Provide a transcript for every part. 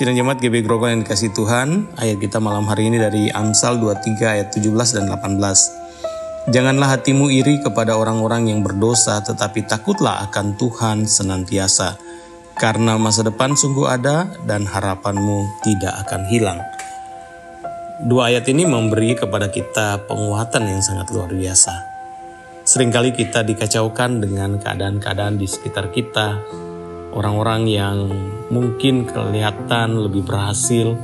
Sidang jemaat GB Grogol yang dikasih Tuhan, ayat kita malam hari ini dari Amsal 23 ayat 17 dan 18. Janganlah hatimu iri kepada orang-orang yang berdosa, tetapi takutlah akan Tuhan senantiasa. Karena masa depan sungguh ada dan harapanmu tidak akan hilang. Dua ayat ini memberi kepada kita penguatan yang sangat luar biasa. Seringkali kita dikacaukan dengan keadaan-keadaan di sekitar kita, orang-orang yang mungkin kelihatan lebih berhasil,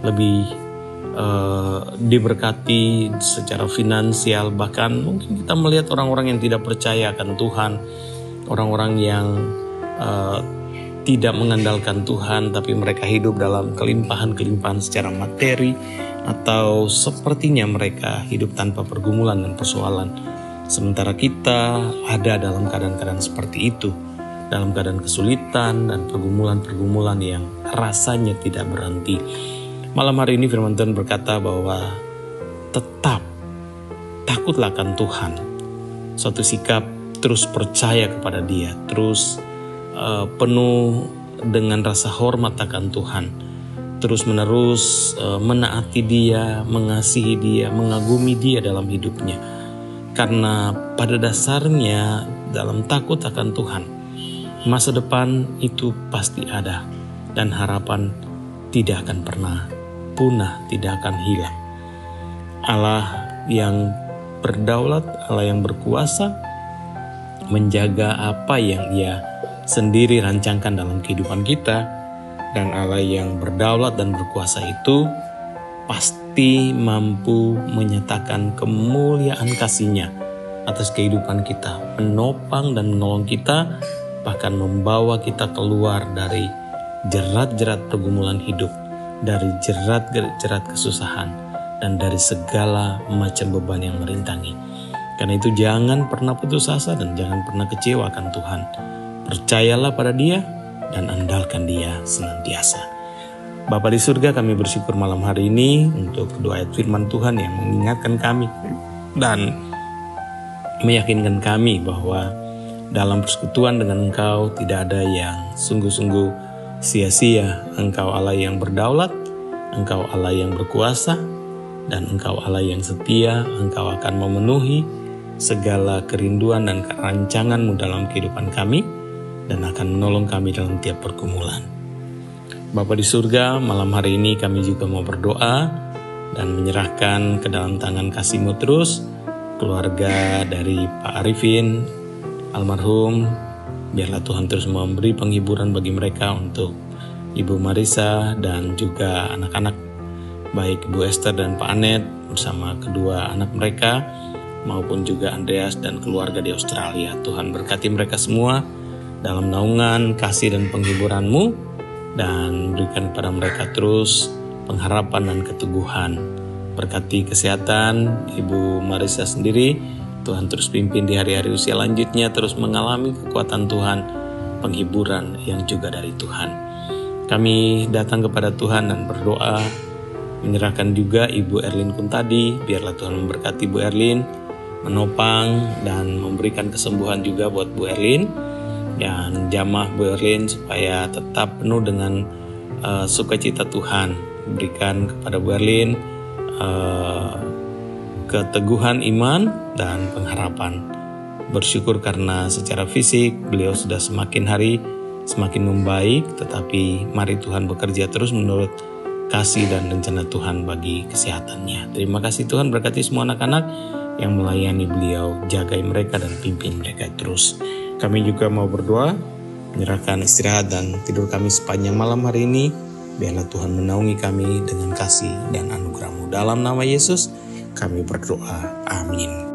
lebih uh, diberkati secara finansial, bahkan mungkin kita melihat orang-orang yang tidak percaya akan Tuhan, orang-orang yang uh, tidak mengandalkan Tuhan, tapi mereka hidup dalam kelimpahan-kelimpahan secara materi, atau sepertinya mereka hidup tanpa pergumulan dan persoalan. Sementara kita ada dalam keadaan-keadaan seperti itu dalam keadaan kesulitan dan pergumulan-pergumulan yang rasanya tidak berhenti. Malam hari ini firman Tuhan berkata bahwa tetap takutlah akan Tuhan. Suatu sikap terus percaya kepada Dia, terus uh, penuh dengan rasa hormat akan Tuhan. Terus menerus uh, menaati Dia, mengasihi Dia, mengagumi Dia dalam hidupnya. Karena pada dasarnya dalam takut akan Tuhan, Masa depan itu pasti ada dan harapan tidak akan pernah punah, tidak akan hilang. Allah yang berdaulat, Allah yang berkuasa menjaga apa yang Ia sendiri rancangkan dalam kehidupan kita dan Allah yang berdaulat dan berkuasa itu pasti mampu menyatakan kemuliaan kasihnya atas kehidupan kita, menopang dan menolong kita bahkan membawa kita keluar dari jerat-jerat pergumulan hidup, dari jerat-jerat kesusahan, dan dari segala macam beban yang merintangi. Karena itu jangan pernah putus asa dan jangan pernah kecewakan Tuhan. Percayalah pada dia dan andalkan dia senantiasa. Bapa di surga kami bersyukur malam hari ini untuk kedua ayat firman Tuhan yang mengingatkan kami dan meyakinkan kami bahwa dalam persekutuan dengan Engkau tidak ada yang sungguh-sungguh sia-sia. Engkau Allah yang berdaulat, Engkau Allah yang berkuasa, dan Engkau Allah yang setia. Engkau akan memenuhi segala kerinduan dan kerancanganmu dalam kehidupan kami dan akan menolong kami dalam tiap pergumulan. Bapa di surga, malam hari ini kami juga mau berdoa dan menyerahkan ke dalam tangan kasihmu terus keluarga dari Pak Arifin, almarhum. Biarlah Tuhan terus memberi penghiburan bagi mereka untuk Ibu Marisa dan juga anak-anak baik Ibu Esther dan Pak Anet bersama kedua anak mereka maupun juga Andreas dan keluarga di Australia. Tuhan berkati mereka semua dalam naungan kasih dan penghiburanmu dan berikan kepada mereka terus pengharapan dan keteguhan. Berkati kesehatan Ibu Marisa sendiri Tuhan terus pimpin di hari-hari usia lanjutnya terus mengalami kekuatan Tuhan, penghiburan yang juga dari Tuhan. Kami datang kepada Tuhan dan berdoa, menyerahkan juga Ibu Erlin Kuntadi, biarlah Tuhan memberkati Bu Erlin, menopang dan memberikan kesembuhan juga buat Bu Erlin dan jamah Bu Erlin supaya tetap penuh dengan uh, sukacita Tuhan. Berikan kepada Bu Erlin uh, keteguhan iman dan pengharapan. Bersyukur karena secara fisik beliau sudah semakin hari semakin membaik, tetapi mari Tuhan bekerja terus menurut kasih dan rencana Tuhan bagi kesehatannya. Terima kasih Tuhan berkati semua anak-anak yang melayani beliau, jagai mereka dan pimpin mereka terus. Kami juga mau berdoa, menyerahkan istirahat dan tidur kami sepanjang malam hari ini. Biarlah Tuhan menaungi kami dengan kasih dan anugerahmu. Dalam nama Yesus, kami berdoa. Amin.